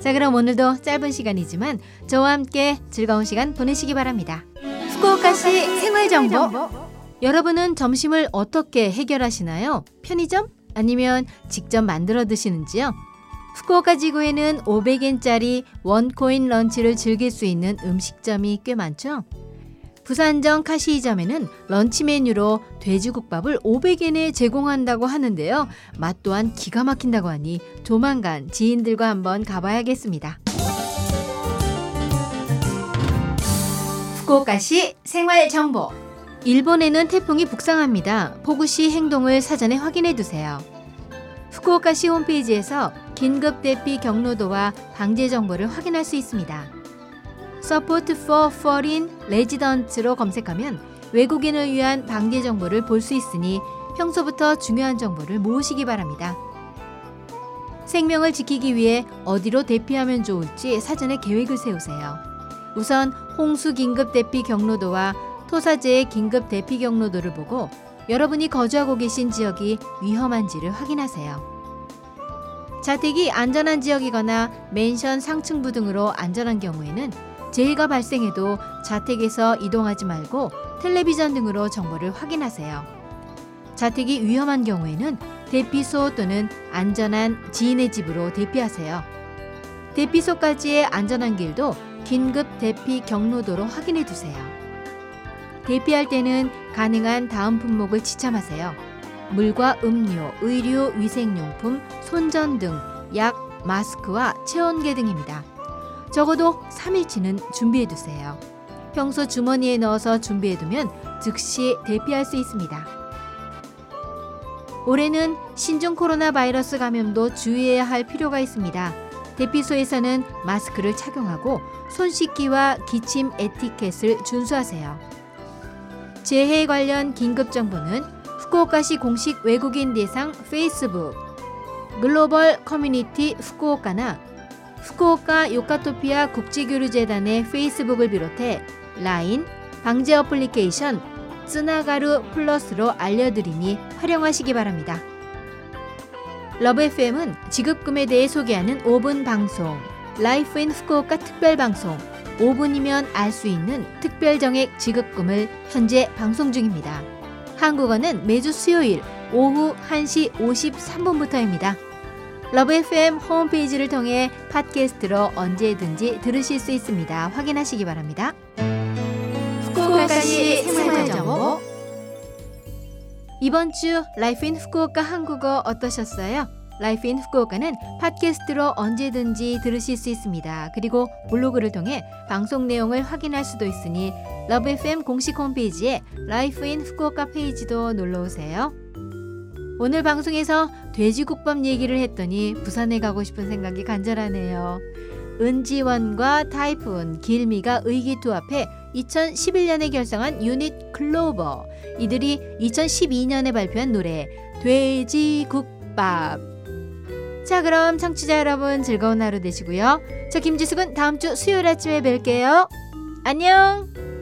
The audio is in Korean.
자, 그럼 오늘도 짧은 시간이지만 저와 함께 즐거운 시간 보내시기 바랍니다. 후쿠오카시 생활 정보. 여러분은 점심을 어떻게 해결하시나요? 편의점? 아니면 직접 만들어 드시는지요? 후쿠오카 지구에는 500엔짜리 원코인 런치를 즐길 수 있는 음식점이 꽤 많죠. 부산정 카시이점에는 런치 메뉴로 돼지국밥을 500엔에 제공한다고 하는데요. 맛 또한 기가 막힌다고 하니 조만간 지인들과 한번 가봐야겠습니다. 후쿠오카시 생활 정보. 일본에는 태풍이 북상합니다. 폭우시 행동을 사전에 확인해 두세요. 후쿠오카시 홈페이지에서 긴급 대피 경로도와 방제 정보를 확인할 수 있습니다. Support for Foreign Residents로 검색하면 외국인을 위한 방제 정보를 볼 수 있으니 평소부터 중요한 정보를 모으시기 바랍니다. 생명을 지키기 위해 어디로 대피하면 좋을지 사전에 계획을 세우세요. 우선 홍수 긴급 대피 경로도와 토사재의 긴급 대피 경로도를 보고 여러분이 거주하고 계신 지역이 위험한지를 확인하세요. 자택이 안전한 지역이거나 맨션 상층부 등으로 안전한 경우에는 재해가 발생해도 자택에서 이동하지 말고 텔레비전 등으로 정보를 확인하세요. 자택이 위험한 경우에는 대피소 또는 안전한 지인의 집으로 대피하세요. 대피소까지의 안전한 길도 긴급 대피 경로도로 확인해 두세요. 대피할 때는 가능한 다음 품목을 지참하세요. 물과 음료, 의류, 위생용품, 손전 등 약, 마스크와 체온계 등입니다. 적어도 3일치는 준비해 두세요. 평소 주머니에 넣어서 준비해 두면 즉시 대피할 수 있습니다. 올해는 신종 코로나 바이러스 감염도 주의해야 할 필요가 있습니다. 대피소에서는 마스크를 착용하고 손 씻기와 기침 에티켓을 준수하세요. 재해 관련 긴급 정보는 후쿠오카시 공식 외국인 대상 페이스북 글로벌 커뮤니티 후쿠오카나 후쿠오카 요카토피아 국제교류재단의 페이스북을 비롯해 라인, 방재 어플리케이션 쓰나가루 플러스로 알려드리니 활용하시기 바랍니다. 러브 FM은 지급금에 대해 소개하는 5분 방송 Life in Fukuoka 특별 방송 5분이면 알 수 있는 특별 정액 지급금을 현재 방송 중입니다. 한국어는 매주 수요일 오후 1시 53분부터입니다. 러브 FM 홈페이지를 통해 팟캐스트로 언제든지 들으실 수 있습니다. 확인하시기 바랍니다. 후쿠오카시 생활정보 이번 주 Life in Fukuoka 한국어 어떠셨어요? Life in Fukuoka는 팟캐스트로 언제든지 들으실 수 있습니다. 그리고 블로그를 통해 방송 내용을 확인할 수도 있으니 Love FM 공식 홈페이지에 Life in Fukuoka 페이지도 놀러 오세요. 오늘 방송에서 돼지국밥 얘기를 했더니 부산에 가고 싶은 생각이 간절하네요. 은지원과 타이푼, 길미가 의기투합해 2011년에 결성한 유닛 클로버. 이들이 2012년에 발표한 노래 돼지국밥. 자, 그럼 청취자 여러분 즐거운 하루 되시고요. 저 김지숙은 다음 주 수요일 아침에 뵐게요. 안녕!